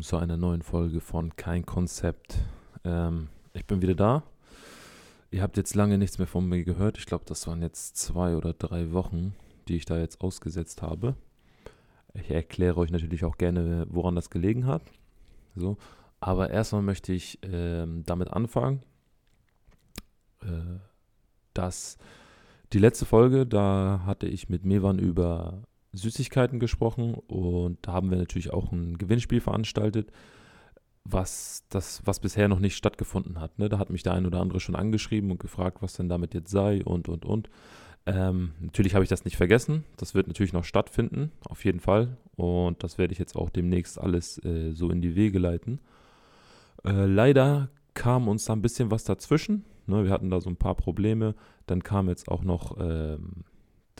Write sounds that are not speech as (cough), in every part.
willkommen zu einer neuen Folge von Kein Konzept. Ähm, ich bin wieder da. Ihr habt jetzt lange nichts mehr von mir gehört. Ich glaube, das waren jetzt zwei oder drei Wochen, die ich da jetzt ausgesetzt habe. Ich erkläre euch natürlich auch gerne, woran das gelegen hat. So, aber erstmal möchte ich ähm, damit anfangen, äh, dass die letzte Folge, da hatte ich mit Mevan über Süßigkeiten gesprochen und da haben wir natürlich auch ein Gewinnspiel veranstaltet, was, das, was bisher noch nicht stattgefunden hat. Ne? Da hat mich der ein oder andere schon angeschrieben und gefragt, was denn damit jetzt sei und, und, und. Ähm, natürlich habe ich das nicht vergessen. Das wird natürlich noch stattfinden, auf jeden Fall. Und das werde ich jetzt auch demnächst alles äh, so in die Wege leiten. Äh, leider kam uns da ein bisschen was dazwischen. Ne? Wir hatten da so ein paar Probleme. Dann kam jetzt auch noch ähm,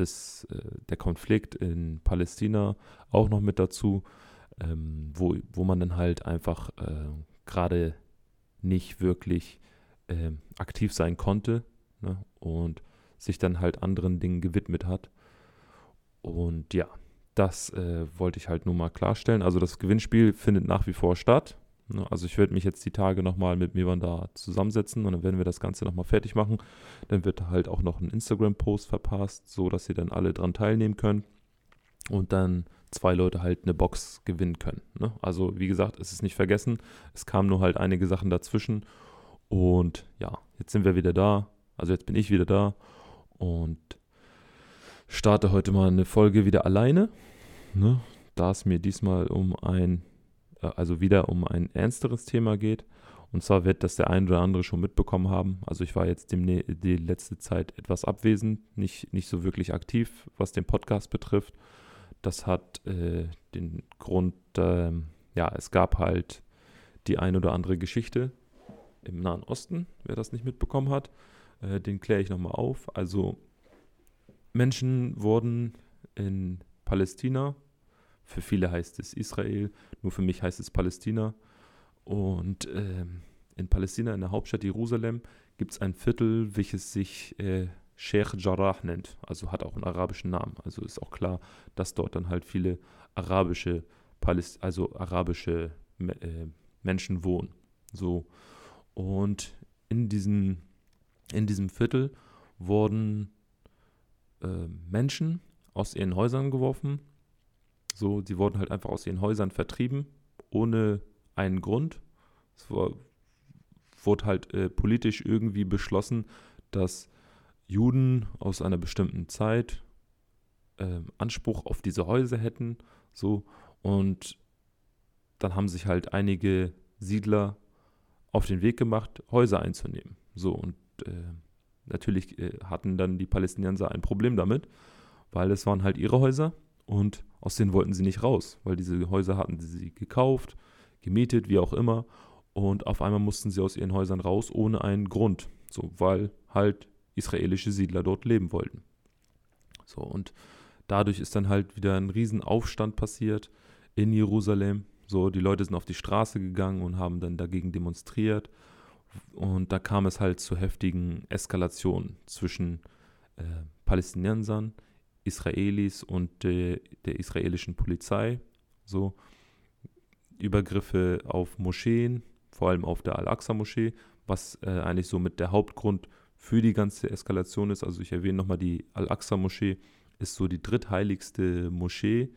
das, äh, der Konflikt in Palästina auch noch mit dazu, ähm, wo, wo man dann halt einfach äh, gerade nicht wirklich äh, aktiv sein konnte ne? und sich dann halt anderen Dingen gewidmet hat. Und ja, das äh, wollte ich halt nur mal klarstellen. Also das Gewinnspiel findet nach wie vor statt. Ne? Also ich werde mich jetzt die Tage nochmal mit Mivan da zusammensetzen und dann werden wir das Ganze nochmal fertig machen. Dann wird halt auch noch ein Instagram-Post verpasst, so dass ihr dann alle dran teilnehmen könnt und dann zwei Leute halt eine Box gewinnen können. Ne? Also wie gesagt, es ist nicht vergessen, es kamen nur halt einige Sachen dazwischen und ja, jetzt sind wir wieder da. Also jetzt bin ich wieder da und starte heute mal eine Folge wieder alleine. Ne? Da es mir diesmal um ein also wieder um ein ernsteres Thema geht. Und zwar wird das der ein oder andere schon mitbekommen haben. Also ich war jetzt die, die letzte Zeit etwas abwesend, nicht, nicht so wirklich aktiv, was den Podcast betrifft. Das hat äh, den Grund, äh, ja, es gab halt die ein oder andere Geschichte im Nahen Osten, wer das nicht mitbekommen hat. Äh, den kläre ich nochmal auf. Also Menschen wurden in Palästina für viele heißt es Israel, nur für mich heißt es Palästina. Und ähm, in Palästina, in der Hauptstadt Jerusalem, gibt es ein Viertel, welches sich äh, Sheikh Jarrah nennt. Also hat auch einen arabischen Namen. Also ist auch klar, dass dort dann halt viele arabische, Paläst also arabische äh, Menschen wohnen. So. Und in, diesen, in diesem Viertel wurden äh, Menschen aus ihren Häusern geworfen so, sie wurden halt einfach aus ihren Häusern vertrieben, ohne einen Grund. Es war, wurde halt äh, politisch irgendwie beschlossen, dass Juden aus einer bestimmten Zeit äh, Anspruch auf diese Häuser hätten. So, und dann haben sich halt einige Siedler auf den Weg gemacht, Häuser einzunehmen. So, und äh, natürlich hatten dann die Palästinenser ein Problem damit, weil es waren halt ihre Häuser und aus denen wollten sie nicht raus, weil diese Häuser hatten sie gekauft, gemietet, wie auch immer. Und auf einmal mussten sie aus ihren Häusern raus ohne einen Grund. So, weil halt israelische Siedler dort leben wollten. So, und dadurch ist dann halt wieder ein Riesenaufstand passiert in Jerusalem. So, die Leute sind auf die Straße gegangen und haben dann dagegen demonstriert. Und da kam es halt zu heftigen Eskalationen zwischen äh, Palästinensern, Israelis und de, der israelischen Polizei. So Übergriffe auf Moscheen, vor allem auf der Al-Aqsa-Moschee, was äh, eigentlich so mit der Hauptgrund für die ganze Eskalation ist. Also ich erwähne nochmal, die Al-Aqsa-Moschee ist so die drittheiligste Moschee,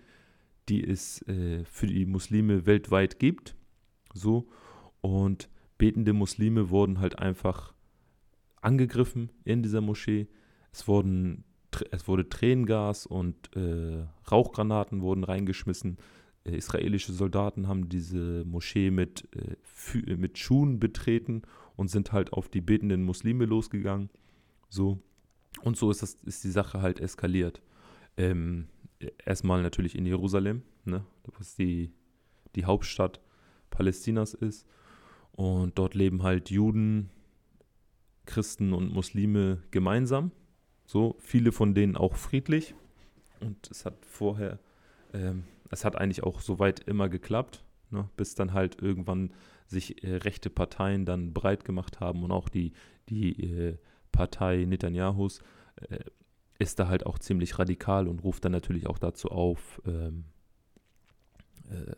die es äh, für die Muslime weltweit gibt. So. Und betende Muslime wurden halt einfach angegriffen in dieser Moschee. Es wurden es wurde Tränengas und äh, Rauchgranaten wurden reingeschmissen. Äh, israelische Soldaten haben diese Moschee mit, äh, mit Schuhen betreten und sind halt auf die betenden Muslime losgegangen. So. Und so ist, das, ist die Sache halt eskaliert. Ähm, erstmal natürlich in Jerusalem, ne, was die, die Hauptstadt Palästinas ist. Und dort leben halt Juden, Christen und Muslime gemeinsam. So, viele von denen auch friedlich. Und es hat vorher, ähm, es hat eigentlich auch soweit immer geklappt, ne, bis dann halt irgendwann sich äh, rechte Parteien dann breit gemacht haben und auch die, die äh, Partei Netanyahus äh, ist da halt auch ziemlich radikal und ruft dann natürlich auch dazu auf, ähm, äh,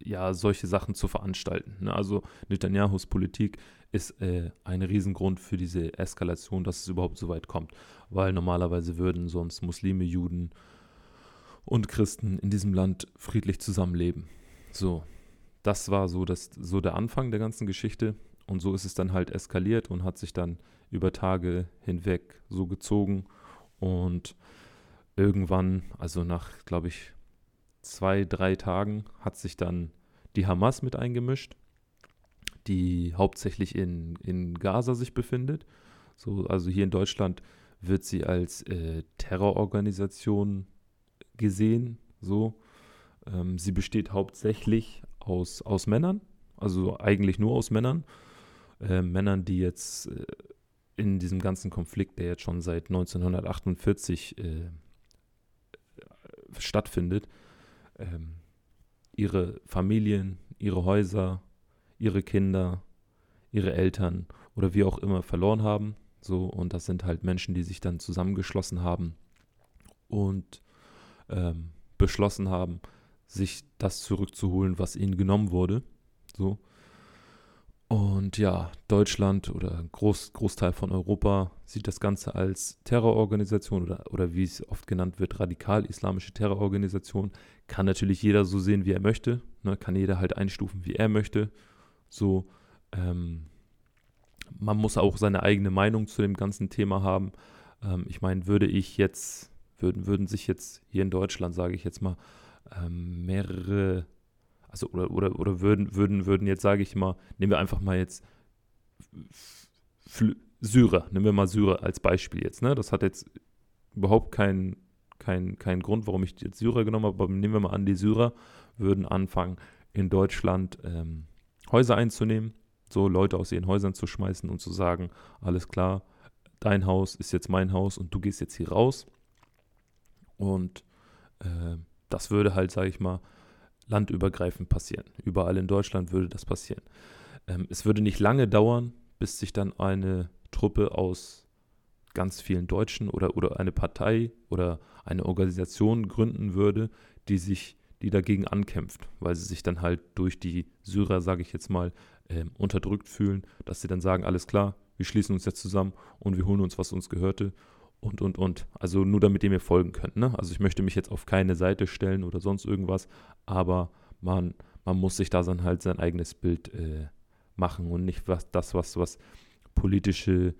ja, solche Sachen zu veranstalten. Ne? Also Netanyahus Politik ist äh, ein Riesengrund für diese Eskalation, dass es überhaupt so weit kommt. Weil normalerweise würden sonst Muslime, Juden und Christen in diesem Land friedlich zusammenleben. So, das war so, das, so der Anfang der ganzen Geschichte. Und so ist es dann halt eskaliert und hat sich dann über Tage hinweg so gezogen. Und irgendwann, also nach, glaube ich, zwei, drei Tagen, hat sich dann die Hamas mit eingemischt, die hauptsächlich in, in Gaza sich befindet. So, also hier in Deutschland wird sie als äh, Terrororganisation gesehen. So. Ähm, sie besteht hauptsächlich aus, aus Männern, also eigentlich nur aus Männern. Äh, Männern, die jetzt äh, in diesem ganzen Konflikt, der jetzt schon seit 1948 äh, stattfindet, ähm, ihre Familien, ihre Häuser, ihre Kinder, ihre Eltern oder wie auch immer verloren haben. So, und das sind halt Menschen, die sich dann zusammengeschlossen haben und ähm, beschlossen haben, sich das zurückzuholen, was ihnen genommen wurde. So. Und ja, Deutschland oder ein Groß, Großteil von Europa sieht das Ganze als Terrororganisation oder, oder wie es oft genannt wird, radikal-islamische Terrororganisation. Kann natürlich jeder so sehen, wie er möchte. Ne? Kann jeder halt einstufen, wie er möchte. So, ähm, man muss auch seine eigene Meinung zu dem ganzen Thema haben. Ähm, ich meine, würde ich jetzt, würden, würden sich jetzt hier in Deutschland, sage ich jetzt mal, ähm, mehrere also oder, oder, oder würden, würden, würden jetzt, sage ich mal, nehmen wir einfach mal jetzt Fl Syrer, nehmen wir mal Syrer als Beispiel jetzt, ne? Das hat jetzt überhaupt keinen kein, kein Grund, warum ich jetzt Syrer genommen habe, aber nehmen wir mal an, die Syrer würden anfangen, in Deutschland ähm, Häuser einzunehmen, so Leute aus ihren Häusern zu schmeißen und zu sagen, alles klar, dein Haus ist jetzt mein Haus und du gehst jetzt hier raus. Und äh, das würde halt, sage ich mal, landübergreifend passieren. Überall in Deutschland würde das passieren. Ähm, es würde nicht lange dauern, bis sich dann eine Truppe aus ganz vielen Deutschen oder, oder eine Partei oder eine Organisation gründen würde, die sich, die dagegen ankämpft, weil sie sich dann halt durch die Syrer, sage ich jetzt mal, ähm, unterdrückt fühlen, dass sie dann sagen, alles klar, wir schließen uns jetzt zusammen und wir holen uns, was uns gehörte und, und, und. Also nur damit ihr mir folgen könnt. Ne? Also ich möchte mich jetzt auf keine Seite stellen oder sonst irgendwas, aber man, man muss sich da dann halt sein eigenes Bild äh, machen und nicht was, das, was, was politische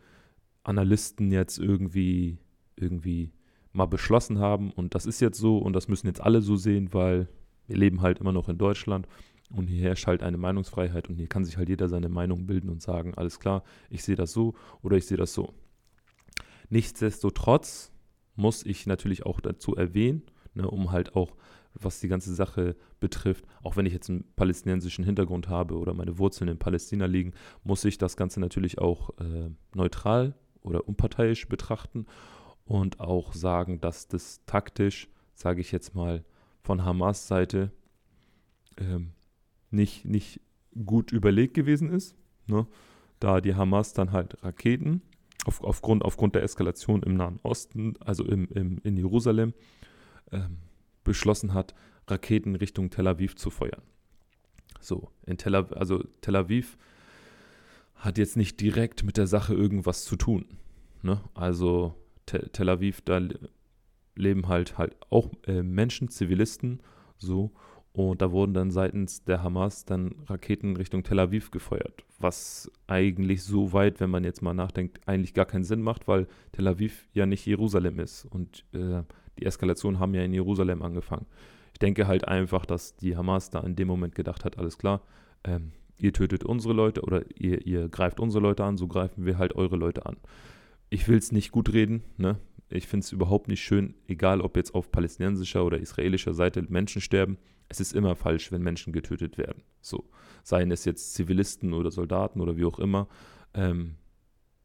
Analysten jetzt irgendwie, irgendwie mal beschlossen haben und das ist jetzt so und das müssen jetzt alle so sehen, weil wir leben halt immer noch in Deutschland und hier herrscht halt eine Meinungsfreiheit und hier kann sich halt jeder seine Meinung bilden und sagen, alles klar, ich sehe das so oder ich sehe das so. Nichtsdestotrotz muss ich natürlich auch dazu erwähnen, ne, um halt auch, was die ganze Sache betrifft, auch wenn ich jetzt einen palästinensischen Hintergrund habe oder meine Wurzeln in Palästina liegen, muss ich das Ganze natürlich auch äh, neutral oder unparteiisch betrachten und auch sagen, dass das taktisch, sage ich jetzt mal, von Hamas Seite ähm, nicht, nicht gut überlegt gewesen ist, ne? da die Hamas dann halt Raketen auf, aufgrund, aufgrund der Eskalation im Nahen Osten, also im, im, in Jerusalem, ähm, beschlossen hat, Raketen Richtung Tel Aviv zu feuern. So, in Tel Aviv, also Tel Aviv hat jetzt nicht direkt mit der Sache irgendwas zu tun. Ne? Also Te Tel Aviv, da leben halt halt auch äh, Menschen, Zivilisten, so und da wurden dann seitens der Hamas dann Raketen Richtung Tel Aviv gefeuert, was eigentlich so weit, wenn man jetzt mal nachdenkt, eigentlich gar keinen Sinn macht, weil Tel Aviv ja nicht Jerusalem ist und äh, die Eskalationen haben ja in Jerusalem angefangen. Ich denke halt einfach, dass die Hamas da in dem Moment gedacht hat, alles klar, ähm, ihr tötet unsere Leute oder ihr, ihr greift unsere Leute an, so greifen wir halt eure Leute an. Ich will es nicht gut reden, ne? Ich finde es überhaupt nicht schön, egal ob jetzt auf palästinensischer oder israelischer Seite Menschen sterben es ist immer falsch, wenn Menschen getötet werden. So, seien es jetzt Zivilisten oder Soldaten oder wie auch immer. Ähm,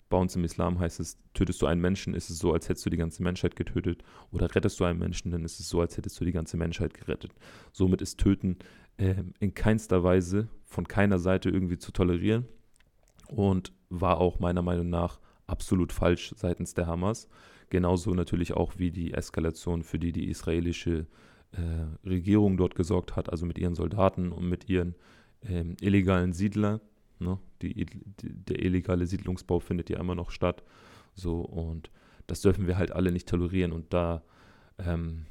bei uns im Islam heißt es, tötest du einen Menschen, ist es so, als hättest du die ganze Menschheit getötet. Oder rettest du einen Menschen, dann ist es so, als hättest du die ganze Menschheit gerettet. Somit ist Töten äh, in keinster Weise von keiner Seite irgendwie zu tolerieren und war auch meiner Meinung nach absolut falsch seitens der Hamas. Genauso natürlich auch wie die Eskalation, für die die israelische äh, Regierung dort gesorgt hat, also mit ihren Soldaten und mit ihren ähm, illegalen Siedlern. Ne? Die, die, der illegale Siedlungsbau findet ja immer noch statt. So, und das dürfen wir halt alle nicht tolerieren. Und da, ähm,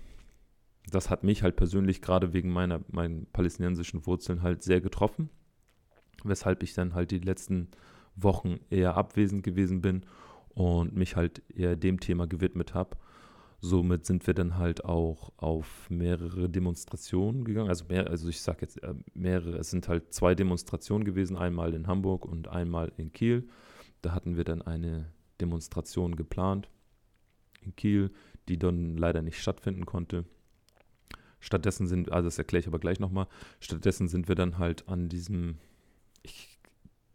das hat mich halt persönlich gerade wegen meiner, meinen palästinensischen Wurzeln halt sehr getroffen. Weshalb ich dann halt die letzten Wochen eher abwesend gewesen bin und mich halt eher dem Thema gewidmet habe. Somit sind wir dann halt auch auf mehrere Demonstrationen gegangen. Also, mehr, also ich sage jetzt äh, mehrere, es sind halt zwei Demonstrationen gewesen, einmal in Hamburg und einmal in Kiel. Da hatten wir dann eine Demonstration geplant in Kiel, die dann leider nicht stattfinden konnte. Stattdessen sind, also das erkläre ich aber gleich nochmal, stattdessen sind wir dann halt an diesem, ich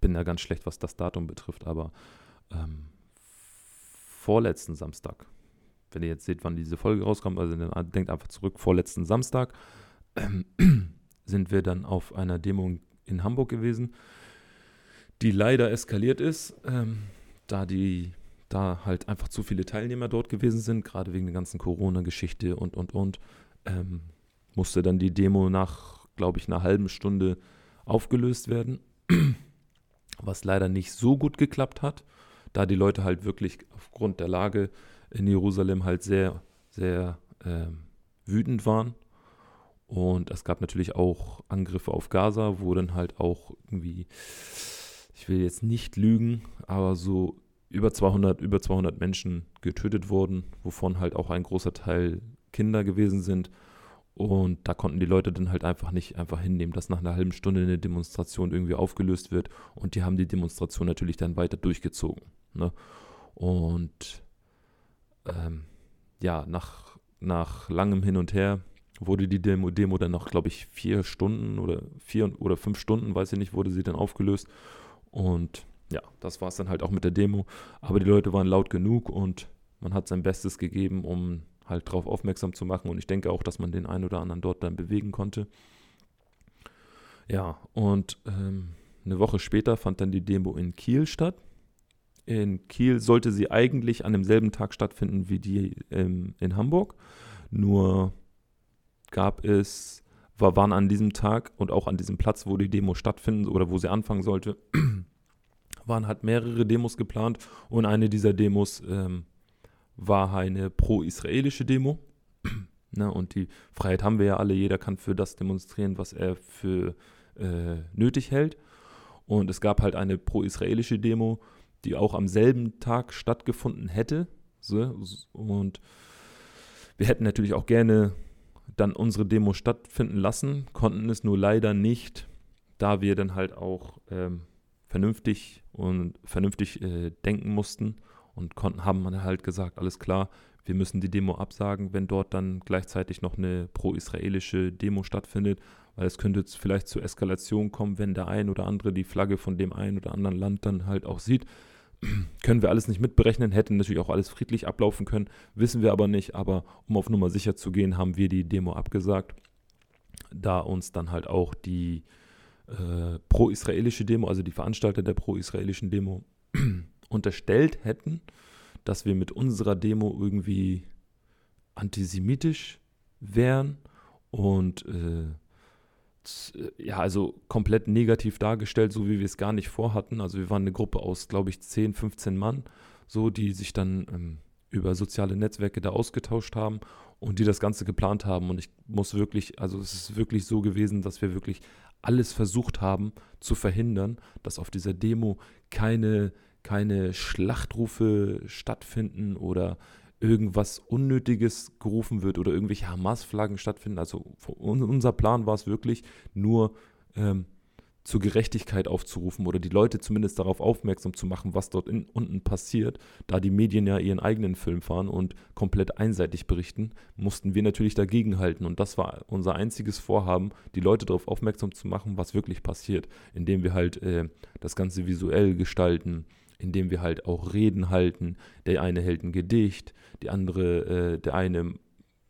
bin da ganz schlecht, was das Datum betrifft, aber ähm, vorletzten Samstag, wenn ihr jetzt seht, wann diese Folge rauskommt, also denkt einfach zurück, vorletzten Samstag ähm, (clears throat) sind wir dann auf einer Demo in Hamburg gewesen, die leider eskaliert ist, ähm, da die da halt einfach zu viele Teilnehmer dort gewesen sind, gerade wegen der ganzen Corona-Geschichte und, und, und, ähm, musste dann die Demo nach, glaube ich, einer halben Stunde aufgelöst werden, (clears throat) was leider nicht so gut geklappt hat da die Leute halt wirklich aufgrund der Lage in Jerusalem halt sehr, sehr äh, wütend waren. Und es gab natürlich auch Angriffe auf Gaza, wo dann halt auch irgendwie, ich will jetzt nicht lügen, aber so über 200, über 200 Menschen getötet wurden, wovon halt auch ein großer Teil Kinder gewesen sind. Und da konnten die Leute dann halt einfach nicht einfach hinnehmen, dass nach einer halben Stunde eine Demonstration irgendwie aufgelöst wird. Und die haben die Demonstration natürlich dann weiter durchgezogen. Ne? Und ähm, ja, nach, nach langem Hin und Her wurde die Demo, Demo dann noch, glaube ich, vier Stunden oder vier oder fünf Stunden, weiß ich nicht, wurde sie dann aufgelöst. Und ja, das war es dann halt auch mit der Demo. Aber die Leute waren laut genug und man hat sein Bestes gegeben, um halt darauf aufmerksam zu machen. Und ich denke auch, dass man den einen oder anderen dort dann bewegen konnte. Ja, und ähm, eine Woche später fand dann die Demo in Kiel statt. In Kiel sollte sie eigentlich an demselben Tag stattfinden wie die ähm, in Hamburg. Nur gab es, war, waren an diesem Tag und auch an diesem Platz, wo die Demo stattfinden oder wo sie anfangen sollte, (clears throat) waren halt mehrere Demos geplant und eine dieser Demos ähm, war eine pro-israelische Demo. (clears throat) ne, und die Freiheit haben wir ja alle, jeder kann für das demonstrieren, was er für äh, nötig hält. Und es gab halt eine pro-israelische Demo, die auch am selben Tag stattgefunden hätte. So, und wir hätten natürlich auch gerne dann unsere Demo stattfinden lassen, konnten es nur leider nicht, da wir dann halt auch ähm, vernünftig und vernünftig äh, denken mussten und konnten, haben dann halt gesagt, alles klar, wir müssen die Demo absagen, wenn dort dann gleichzeitig noch eine pro-israelische Demo stattfindet, weil es könnte vielleicht zu Eskalation kommen, wenn der ein oder andere die Flagge von dem einen oder anderen Land dann halt auch sieht. (clears throat) Können wir alles nicht mitberechnen, hätten natürlich auch alles friedlich ablaufen können, wissen wir aber nicht. Aber um auf Nummer sicher zu gehen, haben wir die Demo abgesagt, da uns dann halt auch die äh, pro-israelische Demo, also die Veranstalter der pro-israelischen Demo, (clears throat) unterstellt hätten, dass wir mit unserer Demo irgendwie antisemitisch wären und äh, ja, also komplett negativ dargestellt, so wie wir es gar nicht vorhatten. Also wir waren eine Gruppe aus, glaube ich, 10, 15 Mann, so, die sich dann ähm, über soziale Netzwerke da ausgetauscht haben und die das Ganze geplant haben. Und ich muss wirklich, also es ist wirklich so gewesen, dass wir wirklich alles versucht haben zu verhindern, dass auf dieser Demo keine keine Schlachtrufe stattfinden oder irgendwas Unnötiges gerufen wird oder irgendwelche Hamas-Flaggen stattfinden. Also unser Plan war es wirklich, nur ähm, zur Gerechtigkeit aufzurufen oder die Leute zumindest darauf aufmerksam zu machen, was dort in, unten passiert. Da die Medien ja ihren eigenen Film fahren und komplett einseitig berichten, mussten wir natürlich dagegenhalten. Und das war unser einziges Vorhaben, die Leute darauf aufmerksam zu machen, was wirklich passiert, indem wir halt äh, das Ganze visuell gestalten, indem wir halt auch Reden halten. Der eine hält ein Gedicht, die andere, äh, der eine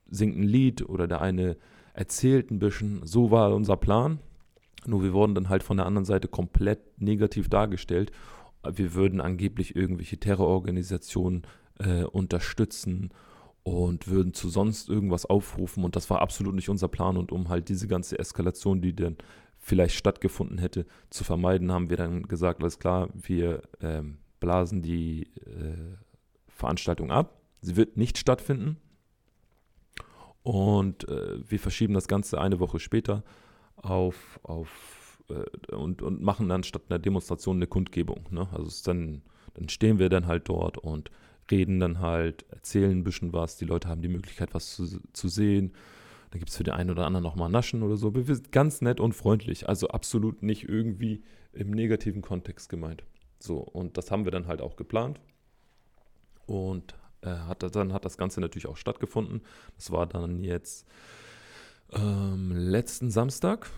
singt ein Lied oder der eine erzählt ein bisschen. So war unser Plan. Nur wir wurden dann halt von der anderen Seite komplett negativ dargestellt. Wir würden angeblich irgendwelche Terrororganisationen äh, unterstützen und würden zu sonst irgendwas aufrufen. Und das war absolut nicht unser Plan. Und um halt diese ganze Eskalation, die dann vielleicht stattgefunden hätte, zu vermeiden, haben wir dann gesagt, alles klar, wir ähm, blasen die äh, Veranstaltung ab. Sie wird nicht stattfinden. Und äh, wir verschieben das Ganze eine Woche später auf, auf äh, und, und machen dann statt einer Demonstration eine Kundgebung. Ne? Also dann, dann stehen wir dann halt dort und reden dann halt, erzählen ein bisschen was. Die Leute haben die Möglichkeit, was zu, zu sehen. Da gibt es für den einen oder anderen nochmal Naschen oder so. Ganz nett und freundlich. Also absolut nicht irgendwie im negativen Kontext gemeint. So, und das haben wir dann halt auch geplant. Und äh, hat, dann hat das Ganze natürlich auch stattgefunden. Das war dann jetzt ähm, letzten Samstag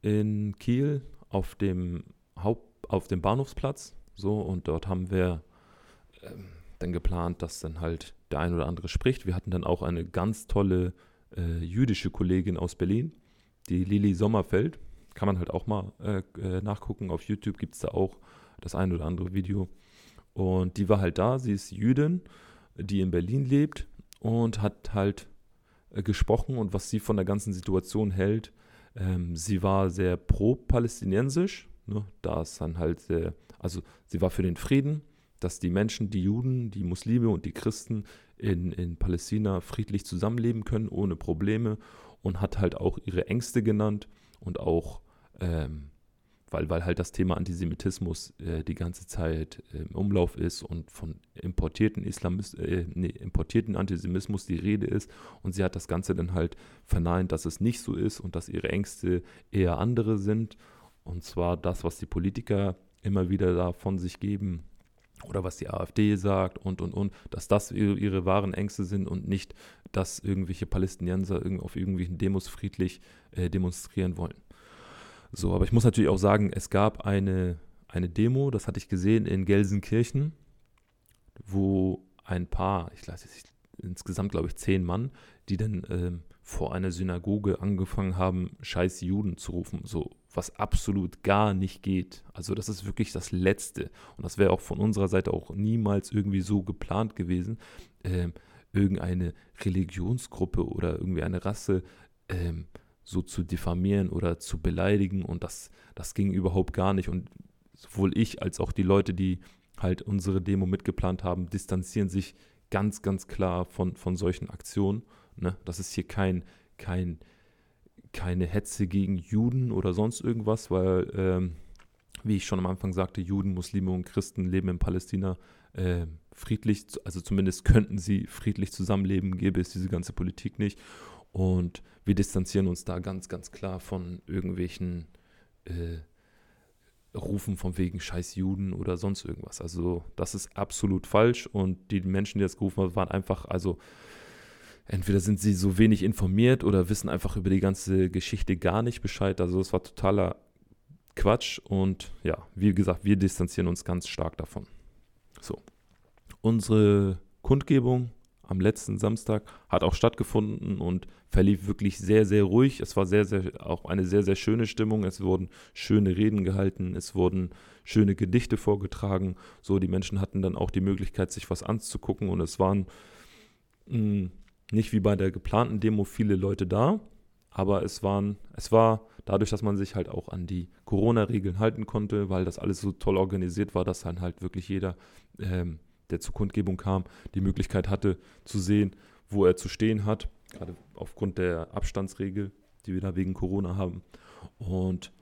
in Kiel auf dem Haupt, auf dem Bahnhofsplatz. So, und dort haben wir ähm, dann geplant, dass dann halt der ein oder andere spricht. Wir hatten dann auch eine ganz tolle äh, jüdische Kollegin aus Berlin, die Lili Sommerfeld. Kann man halt auch mal äh, äh nachgucken. Auf YouTube gibt es da auch das ein oder andere Video. Und die war halt da. Sie ist Jüdin, die in Berlin lebt und hat halt äh, gesprochen und was sie von der ganzen Situation hält. Ähm, sie war sehr pro-palästinensisch. Ne? Da ist dann halt sehr, also sie war für den Frieden dass die Menschen, die Juden, die Muslime und die Christen in, in Palästina friedlich zusammenleben können, ohne Probleme und hat halt auch ihre Ängste genannt und auch, ähm, weil, weil halt das Thema Antisemitismus äh, die ganze Zeit im Umlauf ist und von importierten Islamist, äh, nee, importierten Antisemitismus die Rede ist. Und sie hat das Ganze dann halt verneint, dass es nicht so ist und dass ihre Ängste eher andere sind. Und zwar das, was die Politiker immer wieder da von sich geben, oder was die AfD sagt und, und, und, dass das ihre, ihre wahren Ängste sind und nicht, dass irgendwelche Palästinenser auf irgendwelchen Demos friedlich äh, demonstrieren wollen. So, aber ich muss natürlich auch sagen, es gab eine, eine Demo, das hatte ich gesehen in Gelsenkirchen, wo ein paar, ich weiß nicht, insgesamt glaube ich zehn Mann, die dann ähm, vor einer Synagoge angefangen haben, scheiß Juden zu rufen, so was absolut gar nicht geht. Also das ist wirklich das Letzte. Und das wäre auch von unserer Seite auch niemals irgendwie so geplant gewesen, ähm, irgendeine Religionsgruppe oder irgendwie eine Rasse ähm, so zu diffamieren oder zu beleidigen. Und das, das ging überhaupt gar nicht. Und sowohl ich als auch die Leute, die halt unsere Demo mitgeplant haben, distanzieren sich ganz, ganz klar von, von solchen Aktionen. Ne? Das ist hier kein, kein keine Hetze gegen Juden oder sonst irgendwas, weil, ähm, wie ich schon am Anfang sagte, Juden, Muslime und Christen leben in Palästina äh, friedlich, also zumindest könnten sie friedlich zusammenleben, gäbe es diese ganze Politik nicht. Und wir distanzieren uns da ganz, ganz klar von irgendwelchen äh, Rufen von wegen scheiß Juden oder sonst irgendwas. Also das ist absolut falsch und die Menschen, die das gerufen haben, waren einfach, also entweder sind sie so wenig informiert oder wissen einfach über die ganze Geschichte gar nicht Bescheid. Also es war totaler Quatsch und ja, wie gesagt, wir distanzieren uns ganz stark davon. So, unsere Kundgebung am letzten Samstag hat auch stattgefunden und verlief wirklich sehr, sehr ruhig. Es war sehr, sehr, auch eine sehr, sehr schöne Stimmung. Es wurden schöne Reden gehalten, es wurden schöne Gedichte vorgetragen. So, die Menschen hatten dann auch die Möglichkeit, sich was anzugucken und es waren mh, mm, nicht wie bei der geplanten Demo viele Leute da, aber es waren, es war dadurch, dass man sich halt auch an die Corona-Regeln halten konnte, weil das alles so toll organisiert war, dass dann halt wirklich jeder, ähm, der zur Kundgebung kam, die Möglichkeit hatte zu sehen, wo er zu stehen hat, gerade aufgrund der Abstandsregel, die wir da wegen Corona haben. Und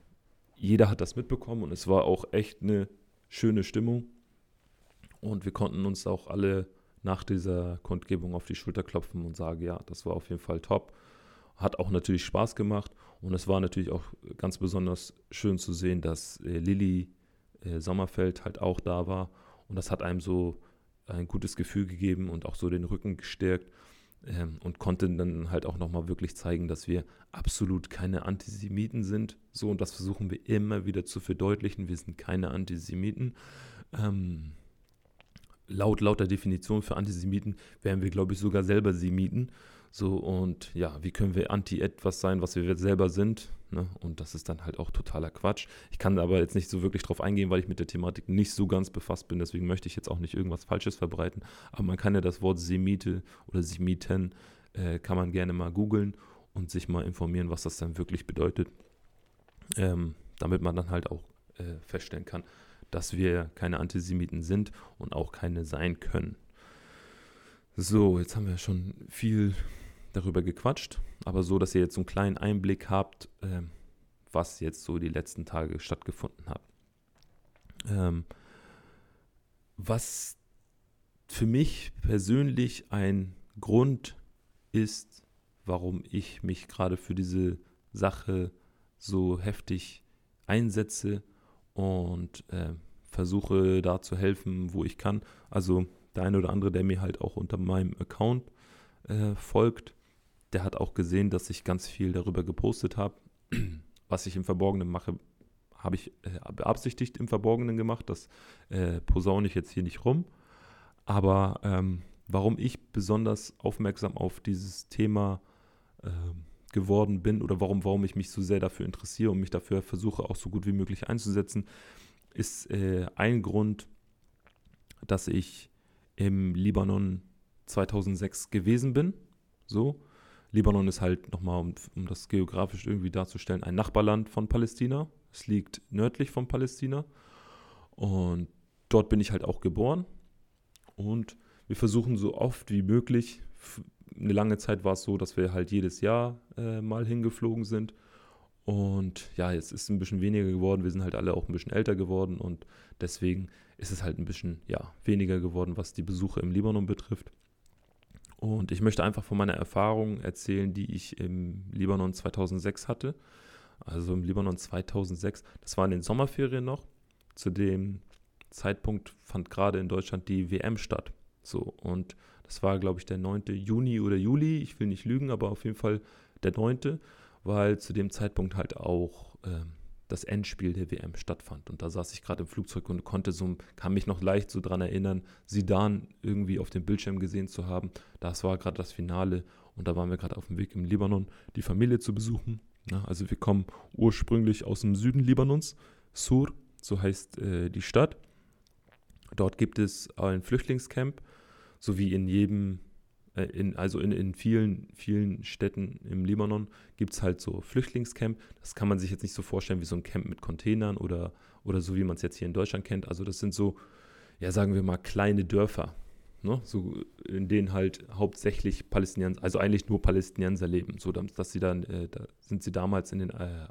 jeder hat das mitbekommen und es war auch echt eine schöne Stimmung. Und wir konnten uns auch alle nach dieser Kundgebung auf die Schulter klopfen und sagen, ja, das war auf jeden Fall top. Hat auch natürlich Spaß gemacht und es war natürlich auch ganz besonders schön zu sehen, dass äh, Lilly äh, Sommerfeld halt auch da war und das hat einem so ein gutes Gefühl gegeben und auch so den Rücken gestärkt ähm, und konnte dann halt auch nochmal wirklich zeigen, dass wir absolut keine Antisemiten sind. So und das versuchen wir immer wieder zu verdeutlichen. Wir sind keine Antisemiten. Ähm, laut, laut der Definition für Antisemiten wären wir, glaube ich, sogar selber Semiten. So, und ja, wie können wir anti etwas sein, was wir selber sind? Ne? Und das ist dann halt auch totaler Quatsch. Ich kann aber jetzt nicht so wirklich drauf eingehen, weil ich mit der Thematik nicht so ganz befasst bin. Deswegen möchte ich jetzt auch nicht irgendwas Falsches verbreiten. Aber man kann ja das Wort Semite oder Semiten, äh, kann man gerne mal googeln und sich mal informieren, was das dann wirklich bedeutet. Ähm, damit man dann halt auch äh, feststellen kann, dass wir keine Antisemiten sind und auch keine sein können. So, jetzt haben wir schon viel darüber gequatscht, aber so, dass ihr jetzt einen kleinen Einblick habt, äh, was jetzt so die letzten Tage stattgefunden hat. Ähm, was für mich persönlich ein Grund ist, warum ich mich gerade für diese Sache so heftig einsetze und äh, versuche da zu helfen, wo ich kann. Also der eine oder andere, der mir halt auch unter meinem Account äh, folgt, der hat auch gesehen, dass ich ganz viel darüber gepostet habe. (clears throat) Was ich im Verborgenen mache, habe ich äh, beabsichtigt im Verborgenen gemacht. Das äh, posaune ich jetzt hier nicht rum. Aber ähm, warum ich besonders aufmerksam auf dieses Thema äh, geworden bin oder warum, warum ich mich so sehr dafür interessiere und mich dafür versuche, auch so gut wie möglich einzusetzen, ist äh, ein Grund, dass ich im Libanon 2006 gewesen bin. So. Libanon ist halt nochmal, um, um das geografisch irgendwie darzustellen, ein Nachbarland von Palästina. Es liegt nördlich von Palästina. Und dort bin ich halt auch geboren. Und wir versuchen so oft wie möglich, eine lange Zeit war es so, dass wir halt jedes Jahr äh, mal hingeflogen sind. Und ja, jetzt ist es ein bisschen weniger geworden. Wir sind halt alle auch ein bisschen älter geworden und deswegen ist es halt ein bisschen ja, weniger geworden, was die Besuche im Libanon betrifft. Und ich möchte einfach von meiner Erfahrung erzählen, die ich im Libanon 2006 hatte. Also im Libanon 2006, das war in den Sommerferien noch. Zu dem Zeitpunkt fand gerade in Deutschland die WM statt. So, und das war, glaube ich, der 9. Juni oder Juli. Ich will nicht lügen, aber auf jeden Fall der 9 weil zu dem Zeitpunkt halt auch äh, das Endspiel der WM stattfand. Und da saß ich gerade im Flugzeug und konnte so, kann mich noch leicht so dran erinnern, Sidan irgendwie auf dem Bildschirm gesehen zu haben. Das war gerade das Finale und da waren wir gerade auf dem Weg im Libanon, die Familie zu besuchen. Ja, also wir kommen ursprünglich aus dem Süden Libanons, Sur, so heißt äh, die Stadt. Dort gibt es ein Flüchtlingscamp, so wie in jedem äh, in, also in, in vielen, vielen Städten im Libanon gibt es halt so Flüchtlingscamp. Das kann man sich jetzt nicht so vorstellen wie so ein Camp mit Containern oder, oder so, wie man es jetzt hier in Deutschland kennt. Also das sind so, ja, sagen wir mal, kleine Dörfer, ne? so, in denen halt hauptsächlich Palästinenser, also eigentlich nur Palästinenser leben. So, dass sie dann, äh, da sind sie damals in den äh,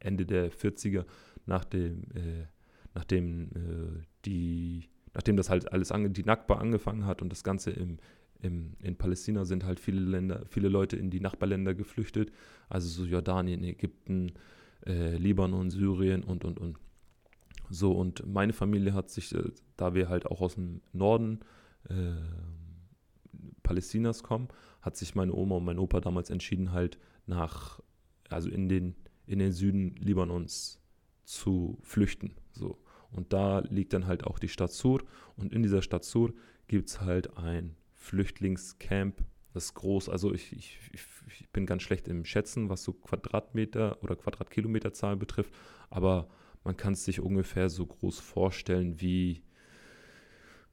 Ende der 40er, nach dem, äh, nachdem äh, die nachdem das halt alles ange, die Nakba angefangen hat und das Ganze im, im, in Palästina sind halt viele Länder, viele Leute in die Nachbarländer geflüchtet, also so Jordanien, Ägypten, äh, Libanon, Syrien und und und. So, und meine Familie hat sich, äh, da wir halt auch aus dem Norden äh, Palästinas kommen, hat sich meine Oma und mein Opa damals entschieden, halt nach, also in den, in den Süden Libanons zu flüchten. So. Und da liegt dann halt auch die Stadt Sur. Und in dieser Stadt Sur gibt es halt ein Flüchtlingscamp. Das ist groß. Also ich, ich, ich bin ganz schlecht im Schätzen, was so Quadratmeter oder Quadratkilometerzahl betrifft. Aber man kann es sich ungefähr so groß vorstellen wie,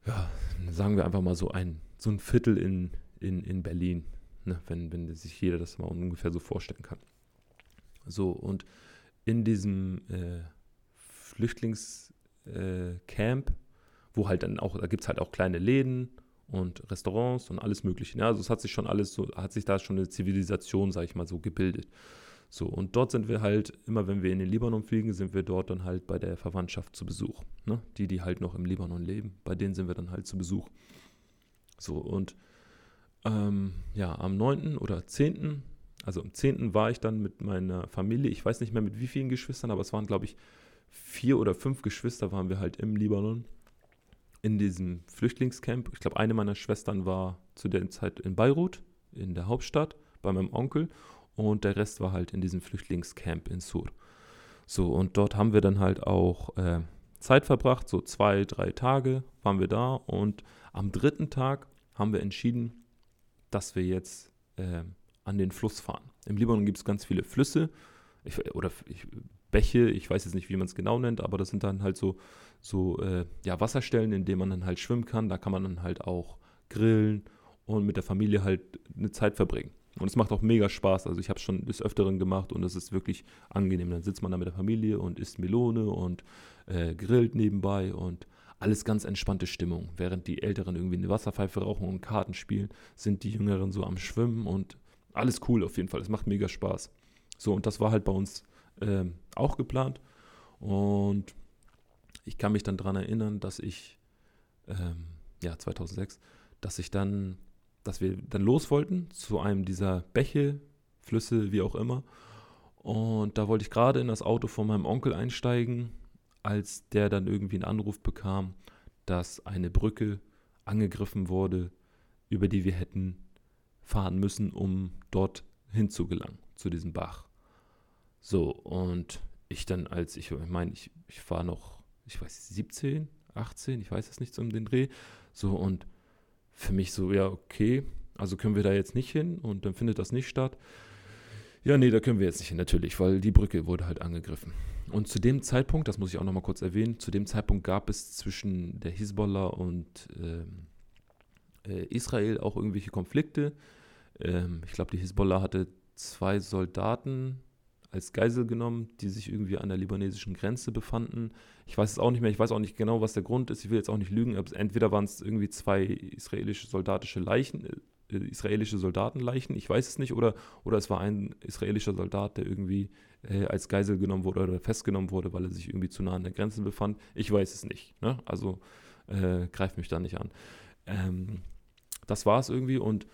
ja, sagen wir einfach mal so ein, so ein Viertel in, in, in Berlin. Ne? Wenn, wenn sich jeder das mal ungefähr so vorstellen kann. So, und in diesem äh, Flüchtlingscamp, äh, wo halt dann auch, da gibt es halt auch kleine Läden und Restaurants und alles Mögliche. Ja, also es hat sich schon alles so, hat sich da schon eine Zivilisation, sag ich mal so, gebildet. So, und dort sind wir halt, immer wenn wir in den Libanon fliegen, sind wir dort dann halt bei der Verwandtschaft zu Besuch. Ne? Die, die halt noch im Libanon leben, bei denen sind wir dann halt zu Besuch. So, und ähm, ja, am 9. oder 10., also am 10. war ich dann mit meiner Familie, ich weiß nicht mehr mit wie vielen Geschwistern, aber es waren, glaube ich, vier oder fünf Geschwister waren wir halt im Libanon in diesem Flüchtlingscamp. Ich glaube, eine meiner Schwestern war zu der Zeit in Beirut, in der Hauptstadt, bei meinem Onkel. Und der Rest war halt in diesem Flüchtlingscamp in Sur. So, und dort haben wir dann halt auch äh, Zeit verbracht, so zwei, drei Tage waren wir da. Und am dritten Tag haben wir entschieden, dass wir jetzt äh, an den Fluss fahren. Im Libanon gibt es ganz viele Flüsse ich, oder ich, Bäche, ich weiß jetzt nicht, wie man es genau nennt, aber das sind dann halt so, so äh, ja, Wasserstellen, in denen man dann halt schwimmen kann. Da kann man dann halt auch grillen und mit der Familie halt eine Zeit verbringen. Und es macht auch mega Spaß. Also ich habe es schon des Öfteren gemacht und es ist wirklich angenehm. Dann sitzt man da mit der Familie und isst Melone und äh, grillt nebenbei und alles ganz entspannte Stimmung. Während die Älteren irgendwie eine Wasserpfeife rauchen und Karten spielen, sind die Jüngeren so am Schwimmen und alles cool auf jeden Fall. Es macht mega Spaß. So, und das war halt bei uns äh, auch geplant. Und ich kann mich dann daran erinnern, dass ich, ähm, ja, 2006, dass ich dann dass wir dann los wollten zu einem dieser Bäche, Flüsse, wie auch immer. Und da wollte ich gerade in das Auto von meinem Onkel einsteigen, als der dann irgendwie einen Anruf bekam, dass eine Brücke angegriffen wurde, über die wir hätten fahren müssen, um dort hinzugelangen, zu diesem Bach. So, und ich dann als, ich meine, ich, ich war noch, ich weiß, 17, 18, ich weiß es nicht so um den Dreh. So, und für mich so, ja, okay, also können wir da jetzt nicht hin und dann findet das nicht statt. Ja, nee, da können wir jetzt nicht hin, natürlich, weil die Brücke wurde halt angegriffen. Und zu dem Zeitpunkt, das muss ich auch nochmal kurz erwähnen, zu dem Zeitpunkt gab es zwischen der Hisbollah und ähm, äh, Israel auch irgendwelche Konflikte. Ähm, ich glaube, die Hisbollah hatte zwei Soldaten als Geisel genommen, die sich irgendwie an der libanesischen Grenze befanden. Ich weiß es auch nicht mehr, ich weiß auch nicht genau, was der Grund ist. Ich will jetzt auch nicht lügen. Entweder waren es irgendwie zwei israelische soldatische Leichen, äh, israelische Soldatenleichen, ich weiß es nicht, oder, oder es war ein israelischer Soldat, der irgendwie äh, als Geisel genommen wurde oder festgenommen wurde, weil er sich irgendwie zu nah an der Grenze befand. Ich weiß es nicht. Ne? Also äh, greift mich da nicht an. Ähm, das war es irgendwie und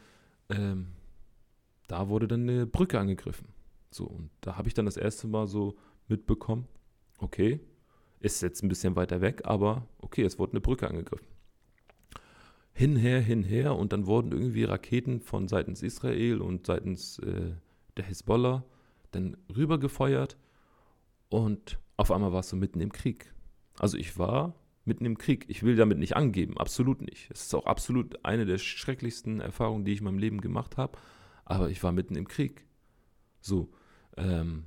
ähm, da wurde dann eine Brücke angegriffen. So, und da habe ich dann das erste Mal so mitbekommen, okay, ist jetzt ein bisschen weiter weg, aber okay, es wurde eine Brücke angegriffen. Hinher, hinher und dann wurden irgendwie Raketen von seitens Israel und seitens äh, der Hisbollah dann rübergefeuert und auf einmal war es so mitten im Krieg. Also ich war mitten im Krieg. Ich will damit nicht angeben, absolut nicht. Es ist auch absolut eine der schrecklichsten Erfahrungen, die ich in meinem Leben gemacht habe, aber ich war mitten im Krieg. So, ähm,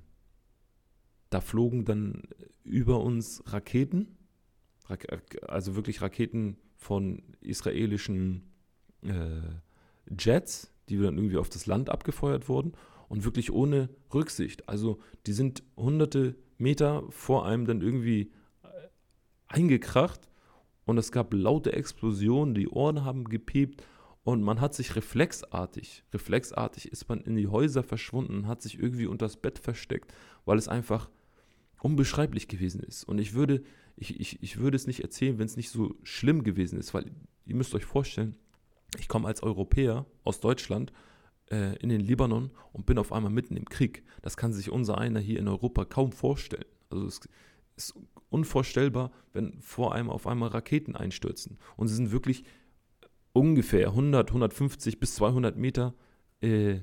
da flogen dann über uns Raketen, also wirklich Raketen von israelischen äh, Jets, die dann irgendwie auf das Land abgefeuert wurden und wirklich ohne Rücksicht. Also die sind hunderte Meter vor einem dann irgendwie äh, eingekracht und es gab laute Explosionen, die Ohren haben gepiept und man hat sich reflexartig, reflexartig ist man in die Häuser verschwunden, hat sich irgendwie unter das Bett versteckt, weil es einfach unbeschreiblich gewesen ist. Und ich würde, ich, ich, ich würde es nicht erzählen, wenn es nicht so schlimm gewesen ist, weil ihr müsst euch vorstellen, ich komme als Europäer aus Deutschland äh, in den Libanon und bin auf einmal mitten im Krieg. Das kann sich unser einer hier in Europa kaum vorstellen. Also es ist unvorstellbar, wenn vor einem auf einmal Raketen einstürzen. Und sie sind wirklich ungefähr 100, 150 bis 200 Meter äh,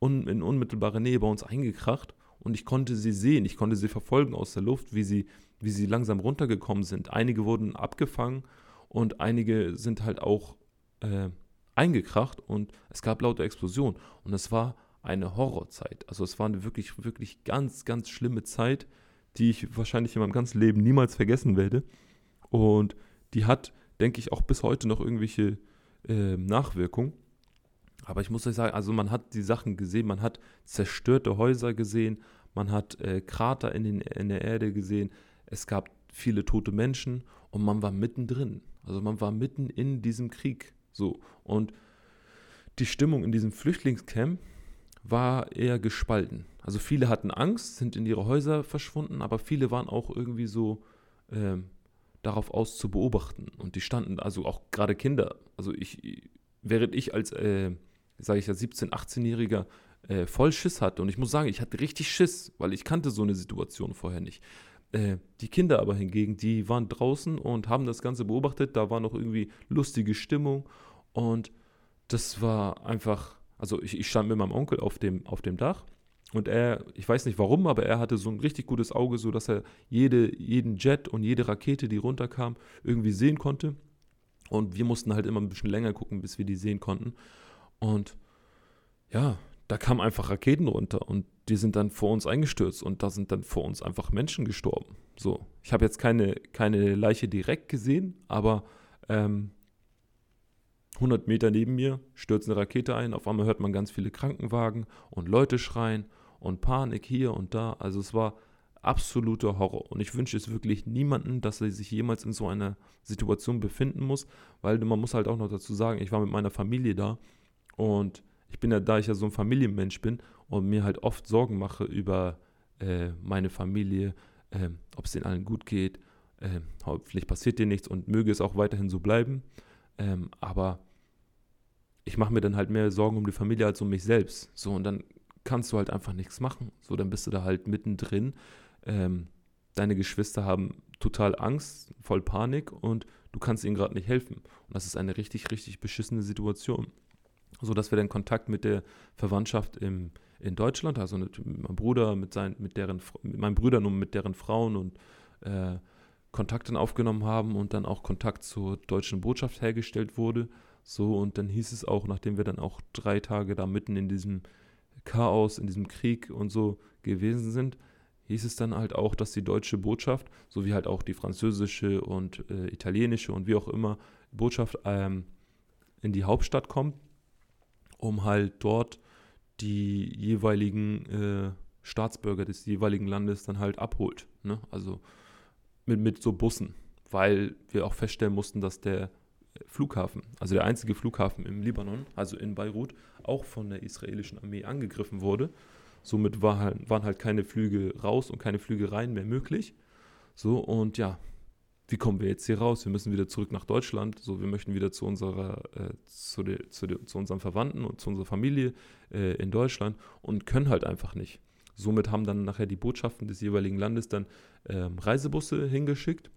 un, in unmittelbarer Nähe bei uns eingekracht und ich konnte sie sehen, ich konnte sie verfolgen aus der Luft, wie sie, wie sie langsam runtergekommen sind. Einige wurden abgefangen und einige sind halt auch äh, eingekracht und es gab laute Explosionen und es war eine Horrorzeit. Also es war eine wirklich, wirklich ganz, ganz schlimme Zeit, die ich wahrscheinlich in meinem ganzen Leben niemals vergessen werde. Und die hat, denke ich, auch bis heute noch irgendwelche äh, Nachwirkung. Aber ich muss euch sagen, also man hat die Sachen gesehen, man hat zerstörte Häuser gesehen, man hat äh, Krater in, den, in der Erde gesehen, es gab viele tote Menschen und man war mittendrin. Also man war mitten in diesem Krieg. So. Und die Stimmung in diesem Flüchtlingscamp war eher gespalten. Also viele hatten Angst, sind in ihre Häuser verschwunden, aber viele waren auch irgendwie so, ähm, darauf aus zu beobachten. Und die standen, also auch gerade Kinder, also ich, während ich als, äh, sage ich ja, 17-, 18-Jähriger äh, voll Schiss hatte, und ich muss sagen, ich hatte richtig Schiss, weil ich kannte so eine Situation vorher nicht. Äh, die Kinder aber hingegen, die waren draußen und haben das Ganze beobachtet, da war noch irgendwie lustige Stimmung und das war einfach, also ich, ich stand mit meinem Onkel auf dem, auf dem Dach und er, ich weiß nicht warum, aber er hatte so ein richtig gutes Auge, so dass er jede, jeden Jet und jede Rakete, die runterkam, irgendwie sehen konnte. Und wir mussten halt immer ein bisschen länger gucken, bis wir die sehen konnten. Und ja, da kamen einfach Raketen runter und die sind dann vor uns eingestürzt und da sind dann vor uns einfach Menschen gestorben. So, ich habe jetzt keine, keine Leiche direkt gesehen, aber ähm, 100 Meter neben mir stürzt eine Rakete ein. Auf einmal hört man ganz viele Krankenwagen und Leute schreien und Panik hier und da. Also es war absoluter Horror. Und ich wünsche es wirklich niemanden, dass er sich jemals in so einer Situation befinden muss, weil man muss halt auch noch dazu sagen, ich war mit meiner Familie da und ich bin ja, da ich ja so ein Familienmensch bin und mir halt oft Sorgen mache über äh, meine Familie, äh, ob es denen allen gut geht, äh, hoffentlich passiert dir nichts und möge es auch weiterhin so bleiben. Ähm, aber ich mache mir dann halt mehr Sorgen um die Familie als um mich selbst. So, und dann kannst du halt einfach nichts machen. So, dann bist du da halt mittendrin. Ähm, deine Geschwister haben total Angst, voll Panik und du kannst ihnen gerade nicht helfen. Und das ist eine richtig, richtig beschissene Situation. So dass wir dann Kontakt mit der Verwandtschaft im, in Deutschland, also mit meinem Bruder, mit, seinen, mit, deren, mit meinen Brüdern und mit deren Frauen und äh, Kontakt dann aufgenommen haben und dann auch Kontakt zur deutschen Botschaft hergestellt wurde. So, und dann hieß es auch, nachdem wir dann auch drei Tage da mitten in diesem Chaos, in diesem Krieg und so gewesen sind, hieß es dann halt auch, dass die deutsche Botschaft, sowie halt auch die französische und äh, italienische und wie auch immer Botschaft ähm, in die Hauptstadt kommt, um halt dort die jeweiligen äh, Staatsbürger des jeweiligen Landes dann halt abholt. Ne? Also mit, mit so Bussen, weil wir auch feststellen mussten, dass der Flughafen, also der einzige Flughafen im Libanon, also in Beirut, auch von der israelischen Armee angegriffen wurde. Somit war halt, waren halt keine Flüge raus und keine Flüge rein mehr möglich. So, und ja, wie kommen wir jetzt hier raus? Wir müssen wieder zurück nach Deutschland. So, wir möchten wieder zu unserer, äh, zu, de, zu, de, zu unseren Verwandten und zu unserer Familie äh, in Deutschland und können halt einfach nicht. Somit haben dann nachher die Botschaften des jeweiligen Landes dann ähm, Reisebusse hingeschickt,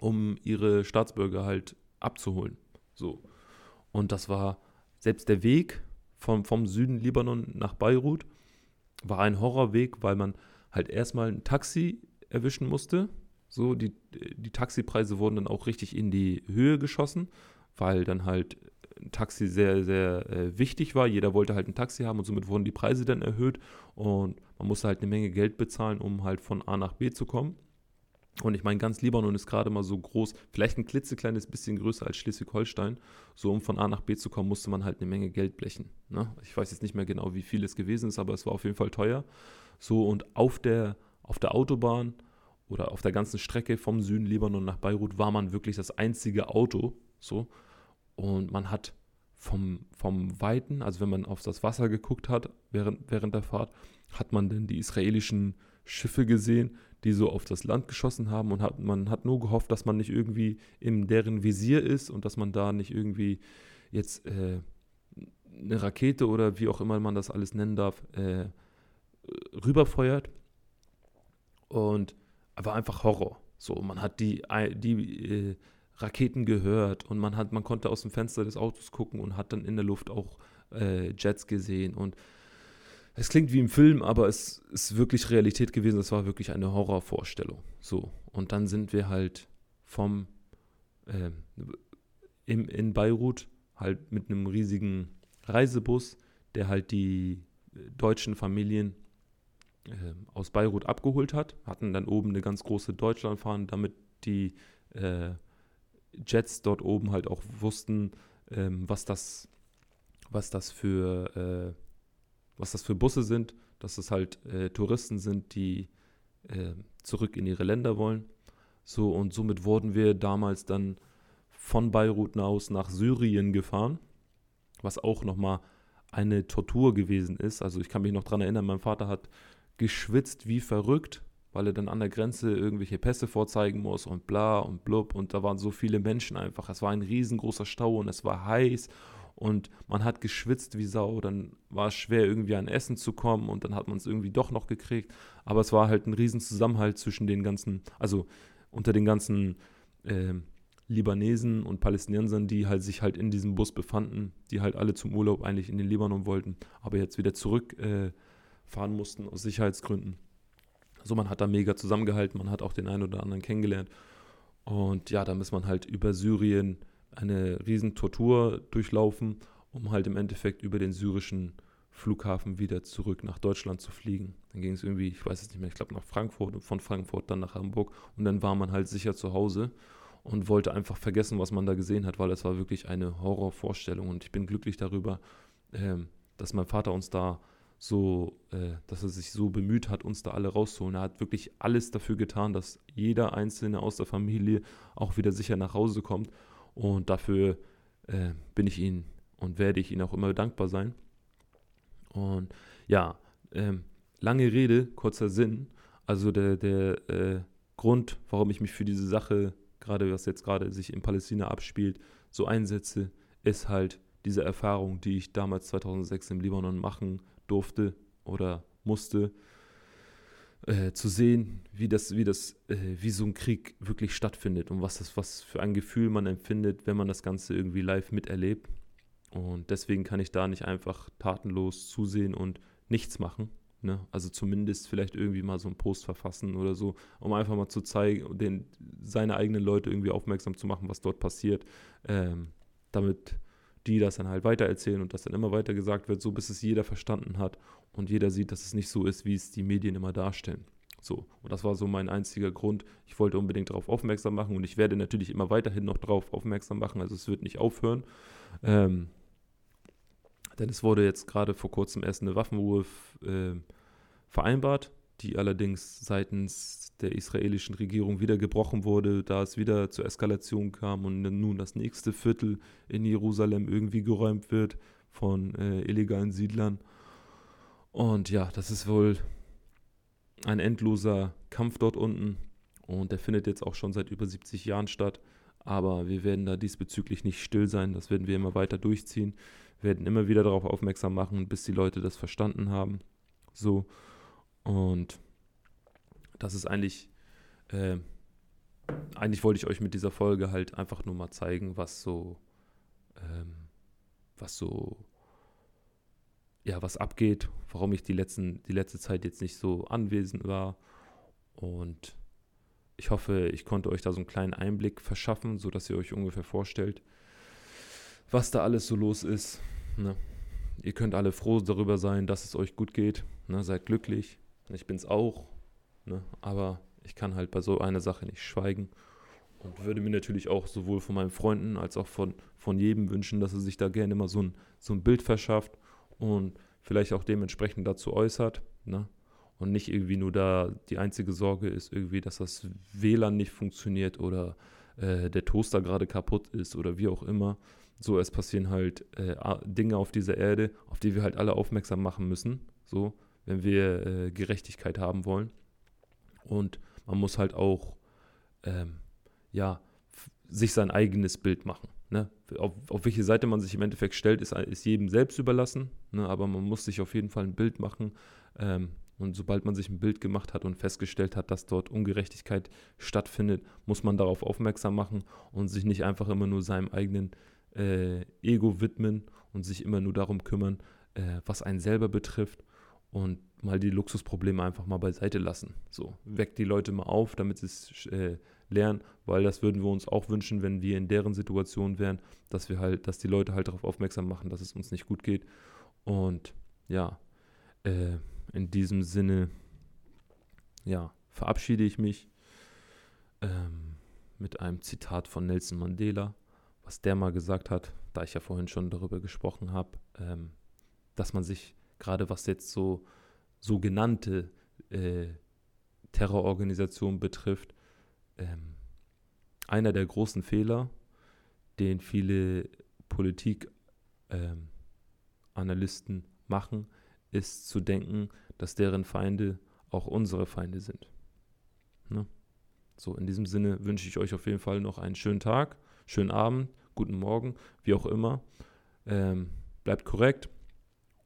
um ihre Staatsbürger halt abzuholen. So. Und das war selbst der Weg vom, vom Süden Libanon nach Beirut war ein Horrorweg, weil man halt erstmal ein Taxi erwischen musste. So, die, die Taxipreise wurden dann auch richtig in die Höhe geschossen, weil dann halt ein Taxi sehr, sehr äh, wichtig war. Jeder wollte halt ein Taxi haben und somit wurden die Preise dann erhöht und man musste halt eine Menge Geld bezahlen, um halt von A nach B zu kommen. Und ich meine, ganz Libanon ist gerade mal so groß, vielleicht ein klitzekleines bisschen größer als Schleswig-Holstein. So, um von A nach B zu kommen, musste man halt eine Menge Geld blechen. Ne? Ich weiß jetzt nicht mehr genau, wie viel es gewesen ist, aber es war auf jeden Fall teuer. So, und auf der, auf der Autobahn oder auf der ganzen Strecke vom Süden Libanon nach Beirut war man wirklich das einzige Auto. So, und man hat vom, vom Weiten, also wenn man auf das Wasser geguckt hat während, während der Fahrt, hat man dann die israelischen Schiffe gesehen, die so auf das Land geschossen haben und hat, man hat nur gehofft, dass man nicht irgendwie in deren Visier ist und dass man da nicht irgendwie jetzt äh, eine Rakete oder wie auch immer man das alles nennen darf, äh, rüberfeuert. Und war einfach Horror. So, man hat die, die äh, Raketen gehört und man hat, man konnte aus dem Fenster des Autos gucken und hat dann in der Luft auch äh, Jets gesehen und es klingt wie im Film, aber es ist wirklich Realität gewesen. Es war wirklich eine Horrorvorstellung. So. Und dann sind wir halt vom äh, im, in Beirut halt mit einem riesigen Reisebus, der halt die äh, deutschen Familien äh, aus Beirut abgeholt hat, hatten dann oben eine ganz große Deutschlandfahne, damit die äh, Jets dort oben halt auch wussten, ähm, was das, was das für äh, was das für Busse sind, dass es halt äh, Touristen sind, die äh, zurück in ihre Länder wollen. So und somit wurden wir damals dann von Beirut aus nach Syrien gefahren, was auch nochmal eine Tortur gewesen ist. Also ich kann mich noch daran erinnern, mein Vater hat geschwitzt wie verrückt, weil er dann an der Grenze irgendwelche Pässe vorzeigen muss und bla und blub und da waren so viele Menschen einfach. Es war ein riesengroßer Stau und es war heiß und man hat geschwitzt wie Sau, dann war es schwer irgendwie an Essen zu kommen und dann hat man es irgendwie doch noch gekriegt, aber es war halt ein riesen Zusammenhalt zwischen den ganzen, also unter den ganzen äh, Libanesen und Palästinensern, die halt sich halt in diesem Bus befanden, die halt alle zum Urlaub eigentlich in den Libanon wollten, aber jetzt wieder zurückfahren äh, mussten aus Sicherheitsgründen. Also man hat da mega zusammengehalten, man hat auch den einen oder anderen kennengelernt. Und ja, dann ist man halt über Syrien eine riesen Tortur durchlaufen, um halt im Endeffekt über den syrischen Flughafen wieder zurück nach Deutschland zu fliegen. Dann ging es irgendwie, ich weiß es nicht mehr, ich glaube nach Frankfurt und von Frankfurt dann nach Hamburg und dann war man halt sicher zu Hause und wollte einfach vergessen, was man da gesehen hat, weil es war wirklich eine Horrorvorstellung und ich bin glücklich darüber, ähm, dass mein Vater uns da so, äh, dass er sich so bemüht hat, uns da alle rauszuholen. Er hat wirklich alles dafür getan, dass jeder Einzelne aus der Familie auch wieder sicher nach Hause kommt und dafür äh, bin ich ihm und werde ich ihm auch immer dankbar sein. Und ja, ähm, lange Rede, kurzer Sinn. Also der, der äh, Grund, warum ich mich für diese Sache, gerade was jetzt gerade sich in Palästina abspielt, so einsetze, ist halt diese Erfahrung, die ich damals 2006 im Libanon machen durfte oder musste, äh, zu sehen, wie das, wie das, äh, wie so ein Krieg wirklich stattfindet und was das, was für ein Gefühl man empfindet, wenn man das Ganze irgendwie live miterlebt. Und deswegen kann ich da nicht einfach tatenlos zusehen und nichts machen. Ne? Also zumindest vielleicht irgendwie mal so einen Post verfassen oder so, um einfach mal zu zeigen, den, seine eigenen Leute irgendwie aufmerksam zu machen, was dort passiert, ähm, damit die das dann halt weitererzählen und das dann immer weiter gesagt wird, so bis es jeder verstanden hat und jeder sieht, dass es nicht so ist, wie es die Medien immer darstellen. So, und das war so mein einziger Grund. Ich wollte unbedingt darauf aufmerksam machen und ich werde natürlich immer weiterhin noch darauf aufmerksam machen, also es wird nicht aufhören. Ähm, denn es wurde jetzt gerade vor kurzem erst eine Waffenruhe äh, vereinbart, die allerdings seitens der israelischen Regierung wieder gebrochen wurde, da es wieder zur Eskalation kam und nun das nächste Viertel in Jerusalem irgendwie geräumt wird von äh, illegalen Siedlern. Und ja, das ist wohl ein endloser Kampf dort unten und der findet jetzt auch schon seit über 70 Jahren statt. Aber wir werden da diesbezüglich nicht still sein, das werden wir immer weiter durchziehen werden immer wieder darauf aufmerksam machen, bis die Leute das verstanden haben. So. Und das ist eigentlich, äh, eigentlich wollte ich euch mit dieser Folge halt einfach nur mal zeigen, was so, ähm, was so, ja, was abgeht, warum ich die, letzten, die letzte Zeit jetzt nicht so anwesend war. Und ich hoffe, ich konnte euch da so einen kleinen Einblick verschaffen, sodass ihr euch ungefähr vorstellt, was da alles so los ist. Ne? Ihr könnt alle froh darüber sein, dass es euch gut geht. Ne? Seid glücklich. Ich bin es auch. Ne? Aber ich kann halt bei so einer Sache nicht schweigen. Und würde mir natürlich auch sowohl von meinen Freunden als auch von, von jedem wünschen, dass er sich da gerne mal so ein, so ein Bild verschafft und vielleicht auch dementsprechend dazu äußert. Ne? Und nicht irgendwie nur da die einzige Sorge ist irgendwie, dass das WLAN nicht funktioniert oder äh, der Toaster gerade kaputt ist oder wie auch immer, so, es passieren halt äh, Dinge auf dieser Erde, auf die wir halt alle aufmerksam machen müssen, so, wenn wir äh, Gerechtigkeit haben wollen. Und man muss halt auch, ähm, ja, sich sein eigenes Bild machen. Auf, auf, welche Seite man sich im Endeffekt stellt, ist, ist jedem selbst überlassen, ne? aber man muss sich auf jeden Fall ein Bild machen. Ähm, und sobald man sich ein Bild gemacht hat und festgestellt hat, dass dort Ungerechtigkeit stattfindet, muss man darauf aufmerksam machen und sich nicht einfach immer nur seinem eigenen äh, Ego widmen und sich immer nur darum kümmern, äh, was einen selber betrifft und mal die Luxusprobleme einfach mal beiseite lassen. So, weckt die Leute mal auf, damit sie es äh, lernen, weil das würden wir uns auch wünschen, wenn wir in deren Situation wären, dass wir halt, dass die Leute halt darauf aufmerksam machen, dass es uns nicht gut geht. Und ja, äh, in diesem Sinne, ja, verabschiede ich mich ähm, mit einem Zitat von Nelson Mandela was der mal gesagt hat, da ich ja vorhin schon darüber gesprochen habe, ähm, dass man sich gerade was jetzt so sogenannte äh, Terrororganisationen betrifft, ähm, einer der großen Fehler, den viele Politikanalysten ähm, machen, ist zu denken, dass deren Feinde auch unsere Feinde sind. Ne? So, in diesem Sinne wünsche ich euch auf jeden Fall noch einen schönen Tag schönen Abend, guten Morgen, wie auch immer. Ähm, bleibt korrekt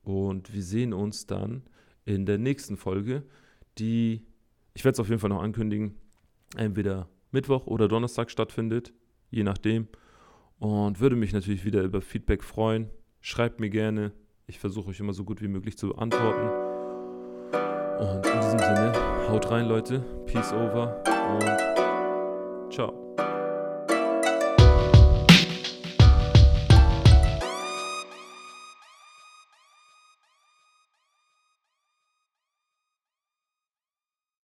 und wir sehen uns dann in der nächsten Folge, die, ich werde es auf jeden Fall noch ankündigen, entweder Mittwoch oder Donnerstag stattfindet, je nachdem. Und würde mich natürlich wieder über Feedback freuen. Schreibt mir gerne. Ich versuche euch immer so gut wie möglich zu antworten. Und in diesem Sinne, haut rein, Leute. Peace over und ciao.